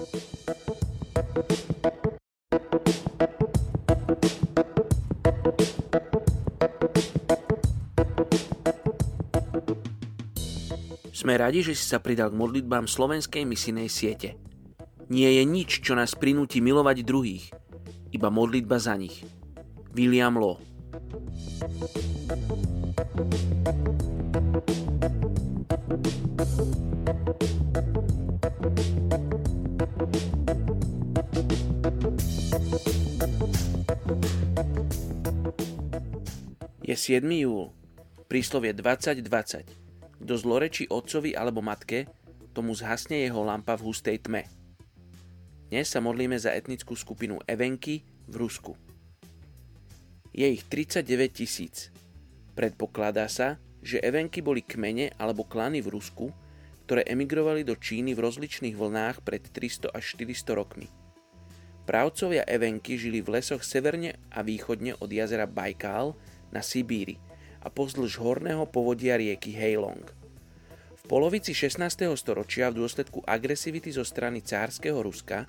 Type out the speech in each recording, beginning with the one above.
Sme radi, že si sa pridal k modlitbám slovenskej misinej siete. Nie je nič, čo nás prinúti milovať druhých, iba modlitba za nich. William Law Je 7. júl, príslovie 2020. Kto zlorečí otcovi alebo matke, tomu zhasne jeho lampa v hustej tme. Dnes sa modlíme za etnickú skupinu Evenky v Rusku. Je ich 39 tisíc. Predpokladá sa, že Evenky boli kmene alebo klany v Rusku, ktoré emigrovali do Číny v rozličných vlnách pred 300 až 400 rokmi. Právcovia Evenky žili v lesoch severne a východne od jazera Bajkál na Sibíri – a pozdĺž horného povodia rieky Heilong. V polovici 16. storočia v dôsledku agresivity zo strany cárskeho Ruska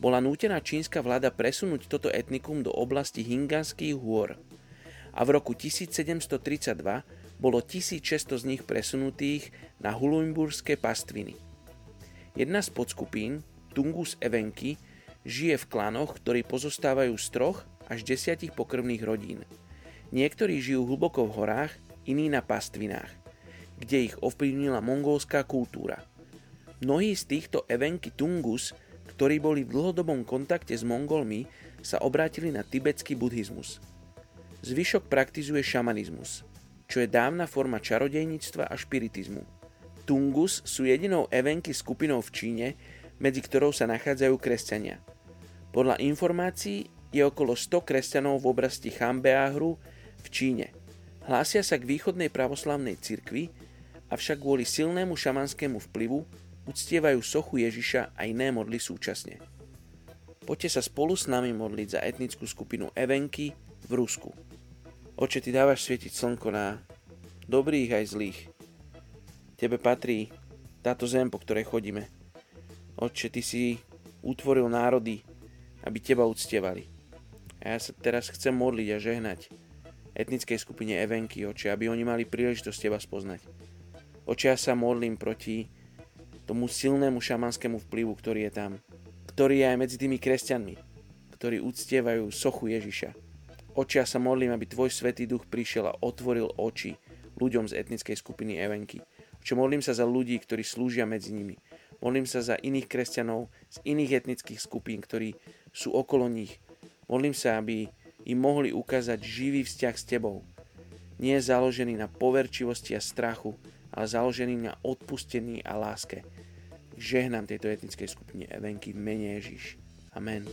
bola nútená čínska vláda presunúť toto etnikum do oblasti Hinganských hôr a v roku 1732 bolo 1600 z nich presunutých na Hulumburské pastviny. Jedna z podskupín, Tungus Evenky, žije v klanoch, ktorí pozostávajú z troch až desiatich pokrvných rodín – Niektorí žijú hlboko v horách, iní na pastvinách, kde ich ovplyvnila mongolská kultúra. Mnohí z týchto Evenky Tungus, ktorí boli v dlhodobom kontakte s Mongolmi, sa obrátili na tibetský buddhizmus. Zvyšok praktizuje šamanizmus, čo je dávna forma čarodejníctva a špiritizmu. Tungus sú jedinou Evenky skupinou v Číne, medzi ktorou sa nachádzajú kresťania. Podľa informácií je okolo 100 kresťanov v oblasti Chambeáhru, v Číne. Hlásia sa k východnej pravoslavnej cirkvi, avšak kvôli silnému šamanskému vplyvu uctievajú sochu Ježiša a iné modly súčasne. Poďte sa spolu s nami modliť za etnickú skupinu Evenky v Rusku. Oče, ty dávaš svietiť slnko na dobrých aj zlých. Tebe patrí táto zem, po ktorej chodíme. Oče, ty si utvoril národy, aby teba uctievali. A ja sa teraz chcem modliť a žehnať etnickej skupine Evenky, oči, aby oni mali príležitosť teba spoznať. Oči, ja sa modlím proti tomu silnému šamanskému vplyvu, ktorý je tam, ktorý je aj medzi tými kresťanmi, ktorí uctievajú sochu Ježiša. Oči, ja sa modlím, aby Tvoj Svetý Duch prišiel a otvoril oči ľuďom z etnickej skupiny Evenky. Oči, modlím sa za ľudí, ktorí slúžia medzi nimi. Modlím sa za iných kresťanov z iných etnických skupín, ktorí sú okolo nich. Modlím sa, aby im mohli ukázať živý vzťah s tebou. Nie založený na poverčivosti a strachu, ale založený na odpustení a láske. Žehnám tejto etnickej skupine Evenky v mene Ježiš. Amen.